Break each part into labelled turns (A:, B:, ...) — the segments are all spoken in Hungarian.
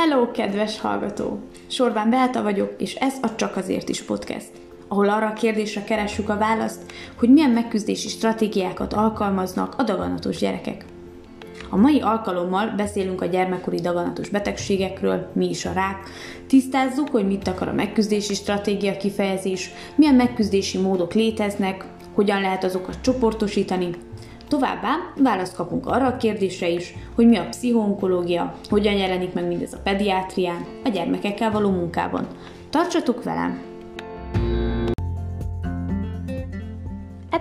A: Hello, kedves hallgató! Sorban Beáta vagyok, és ez a Csak azért is podcast, ahol arra a kérdésre keressük a választ, hogy milyen megküzdési stratégiákat alkalmaznak a daganatos gyerekek. A mai alkalommal beszélünk a gyermekkori daganatos betegségekről, mi is a rák, tisztázzuk, hogy mit akar a megküzdési stratégia kifejezés, milyen megküzdési módok léteznek, hogyan lehet azokat csoportosítani, Továbbá választ kapunk arra a kérdésre is, hogy mi a pszichoonkológia, hogyan jelenik meg mindez a pediátrián, a gyermekekkel való munkában. Tartsatok velem!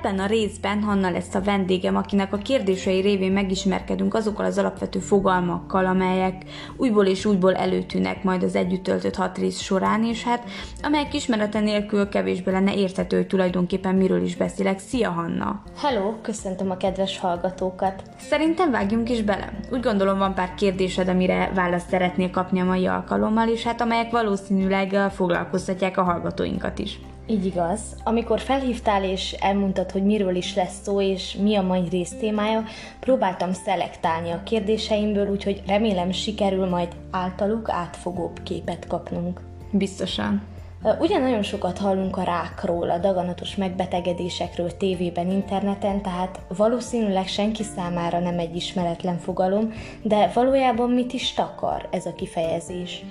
A: Ebben a részben Hanna lesz a vendégem, akinek a kérdései révén megismerkedünk azokkal az alapvető fogalmakkal, amelyek újból és újból előtűnek majd az együtt töltött hat rész során, és hát amelyek ismerete nélkül kevésbé lenne érthető, hogy tulajdonképpen miről is beszélek. Szia Hanna!
B: Hello, köszöntöm a kedves hallgatókat!
A: Szerintem vágjunk is bele. Úgy gondolom van pár kérdésed, amire választ szeretnél kapni a mai alkalommal, és hát amelyek valószínűleg foglalkoztatják a hallgatóinkat is.
B: Így igaz. Amikor felhívtál és elmondtad, hogy miről is lesz szó és mi a mai rész témája, próbáltam szelektálni a kérdéseimből, úgyhogy remélem sikerül majd általuk átfogóbb képet kapnunk.
A: Biztosan.
B: Ugyan nagyon sokat hallunk a rákról, a daganatos megbetegedésekről tévében, interneten, tehát valószínűleg senki számára nem egy ismeretlen fogalom, de valójában mit is takar ez a kifejezés?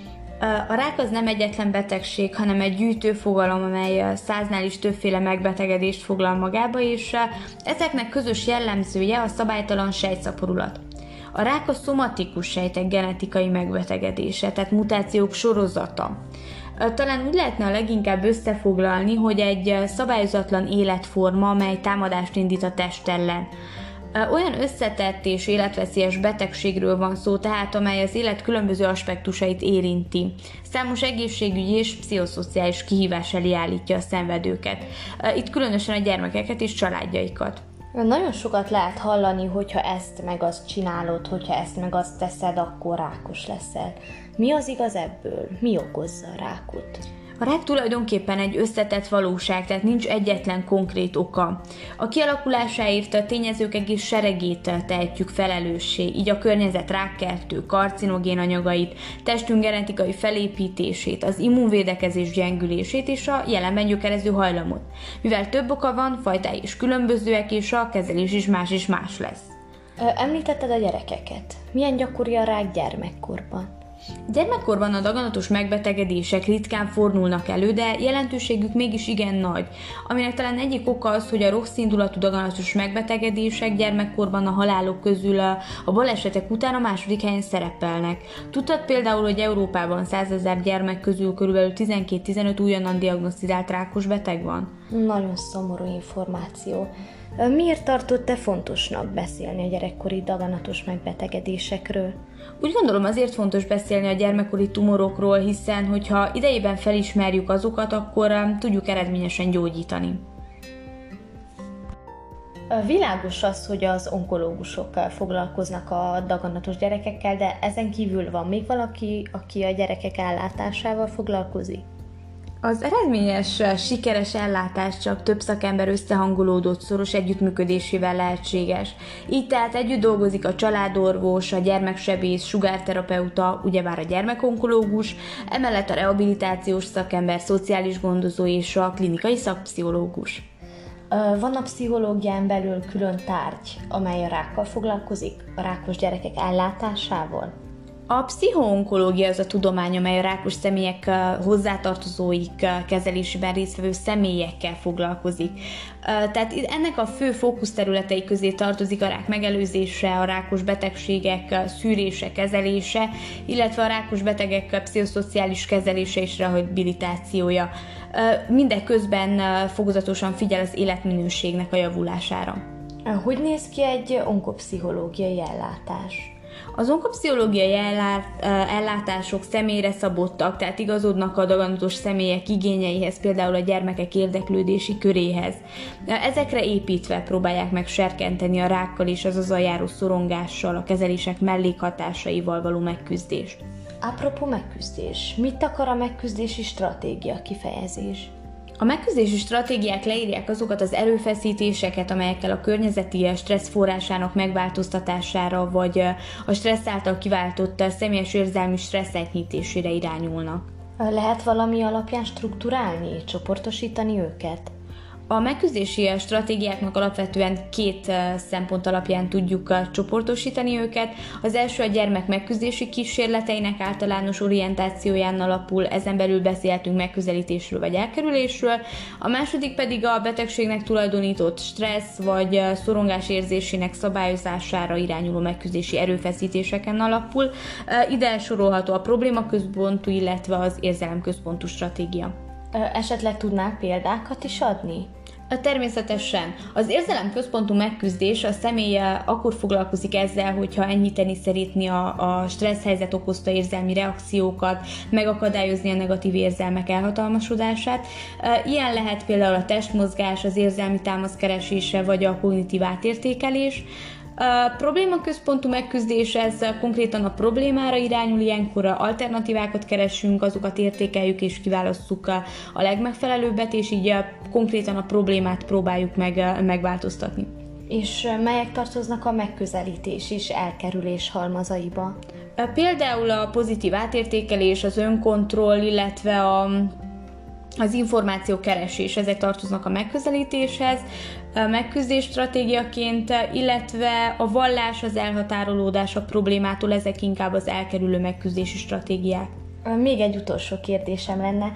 A: A rák az nem egyetlen betegség, hanem egy gyűjtő fogalom, amely száznál is többféle megbetegedést foglal magába, és ezeknek közös jellemzője a szabálytalan sejtszaporulat. A rák a szomatikus sejtek genetikai megbetegedése, tehát mutációk sorozata. Talán úgy lehetne a leginkább összefoglalni, hogy egy szabályozatlan életforma, amely támadást indít a test ellen. Olyan összetett és életveszélyes betegségről van szó, tehát amely az élet különböző aspektusait érinti. Számos egészségügyi és pszichoszociális kihívás elé állítja a szenvedőket. Itt különösen a gyermekeket és családjaikat.
B: Nagyon sokat lehet hallani, hogyha ezt meg azt csinálod, hogyha ezt meg azt teszed, akkor rákos leszel. Mi az igaz ebből? Mi okozza a rákot?
A: A rák tulajdonképpen egy összetett valóság, tehát nincs egyetlen konkrét oka. A kialakulásáért a tényezők egész seregét tehetjük felelőssé, így a környezet rákkeltő, karcinogén anyagait, testünk genetikai felépítését, az immunvédekezés gyengülését és a jelenben gyökerező hajlamot. Mivel több oka van, fajtái is különbözőek, és a kezelés is más és más lesz.
B: Említetted a gyerekeket. Milyen gyakori a rák gyermekkorban?
A: Gyermekkorban a daganatos megbetegedések ritkán fordulnak elő, de jelentőségük mégis igen nagy, aminek talán egyik oka az, hogy a rossz indulatú daganatos megbetegedések gyermekkorban a halálok közül a, a balesetek után a második helyen szerepelnek. Tudtad például, hogy Európában 100 ezer gyermek közül körülbelül 12-15 újonnan diagnosztizált rákos beteg van?
B: Nagyon szomorú információ. Miért tartott te fontosnak beszélni a gyerekkori daganatos megbetegedésekről?
A: Úgy gondolom azért fontos beszélni a gyermekkori tumorokról, hiszen hogyha idejében felismerjük azokat, akkor tudjuk eredményesen gyógyítani.
B: Világos az, hogy az onkológusok foglalkoznak a daganatos gyerekekkel, de ezen kívül van még valaki, aki a gyerekek ellátásával foglalkozik?
A: Az eredményes, sikeres ellátás csak több szakember összehangolódott szoros együttműködésével lehetséges. Így tehát együtt dolgozik a családorvos, a gyermeksebész, sugárterapeuta, ugyebár a gyermekonkológus, emellett a rehabilitációs szakember, szociális gondozó és a klinikai szakpszichológus.
B: Van a pszichológián belül külön tárgy, amely a rákkal foglalkozik, a rákos gyerekek ellátásával?
A: A pszichoonkológia az a tudomány, amely a rákos személyek hozzátartozóik kezelésében résztvevő személyekkel foglalkozik. Tehát ennek a fő fókuszterületei közé tartozik a rák megelőzése, a rákos betegségek szűrése, kezelése, illetve a rákos betegek pszichoszociális kezelése és rehabilitációja. Mindeközben fokozatosan figyel az életminőségnek a javulására.
B: Hogy néz ki egy onkopszichológiai ellátás?
A: Az onkopsziológiai ellátások személyre szabottak, tehát igazodnak a daganatos személyek igényeihez, például a gyermekek érdeklődési köréhez. Ezekre építve próbálják meg serkenteni a rákkal és az az járó szorongással, a kezelések mellékhatásaival való megküzdést.
B: Apropó megküzdés, mit akar a megküzdési stratégia kifejezés?
A: A megküzdési stratégiák leírják azokat az erőfeszítéseket, amelyekkel a környezeti stressz forrásának megváltoztatására, vagy a stressz által kiváltott személyes érzelmi stressz enyhítésére irányulnak.
B: Lehet valami alapján strukturálni, csoportosítani őket?
A: A megküzdési stratégiáknak alapvetően két szempont alapján tudjuk csoportosítani őket. Az első a gyermek megküzdési kísérleteinek általános orientációján alapul, ezen belül beszélhetünk megközelítésről vagy elkerülésről. A második pedig a betegségnek tulajdonított stressz vagy szorongás érzésének szabályozására irányuló megküzdési erőfeszítéseken alapul. Ide sorolható a problémaközpontú, illetve az érzelemközpontú stratégia.
B: Esetleg tudnál példákat is adni?
A: Természetesen. Az érzelemközpontú megküzdés a személye akkor foglalkozik ezzel, hogyha enyhíteni szeretni a, a stressz helyzet okozta érzelmi reakciókat, megakadályozni a negatív érzelmek elhatalmasodását. Ilyen lehet például a testmozgás, az érzelmi támaszkeresése vagy a kognitív átértékelés. A problémaközpontú megküzdés, ez konkrétan a problémára irányul, ilyenkor alternatívákat keresünk, azokat értékeljük és kiválasztjuk a, legmegfelelőbbet, és így konkrétan a problémát próbáljuk meg, megváltoztatni.
B: És melyek tartoznak a megközelítés és elkerülés halmazaiba?
A: Például a pozitív átértékelés, az önkontroll, illetve a az információ keresés, ezek tartoznak a megközelítéshez, a megküzdés stratégiaként, illetve a vallás, az elhatárolódás a problémától, ezek inkább az elkerülő megküzdési stratégiák.
B: Még egy utolsó kérdésem lenne.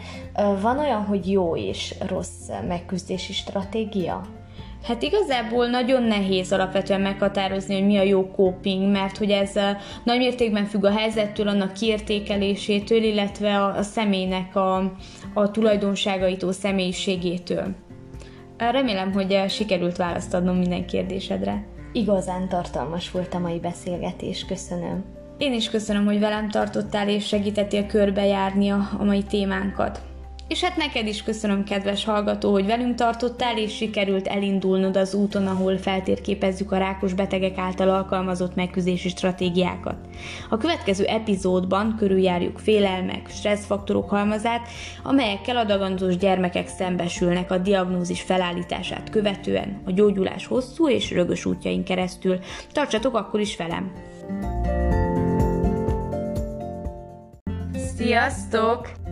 B: Van olyan, hogy jó és rossz megküzdési stratégia?
A: Hát igazából nagyon nehéz alapvetően meghatározni, hogy mi a jó coping, mert hogy ez nagy mértékben függ a helyzettől, annak kiértékelésétől, illetve a, a személynek a, a tulajdonságaitól, személyiségétől. Remélem, hogy sikerült választ adnom minden kérdésedre.
B: Igazán tartalmas volt a mai beszélgetés, köszönöm.
A: Én is köszönöm, hogy velem tartottál és segítettél körbejárni a, a mai témánkat. És hát neked is köszönöm, kedves hallgató, hogy velünk tartottál, és sikerült elindulnod az úton, ahol feltérképezzük a rákos betegek által alkalmazott megküzdési stratégiákat. A következő epizódban körüljárjuk félelmek, stresszfaktorok halmazát, amelyekkel a daganzós gyermekek szembesülnek a diagnózis felállítását követően, a gyógyulás hosszú és rögös útjain keresztül. Tartsatok akkor is velem! Sziasztok!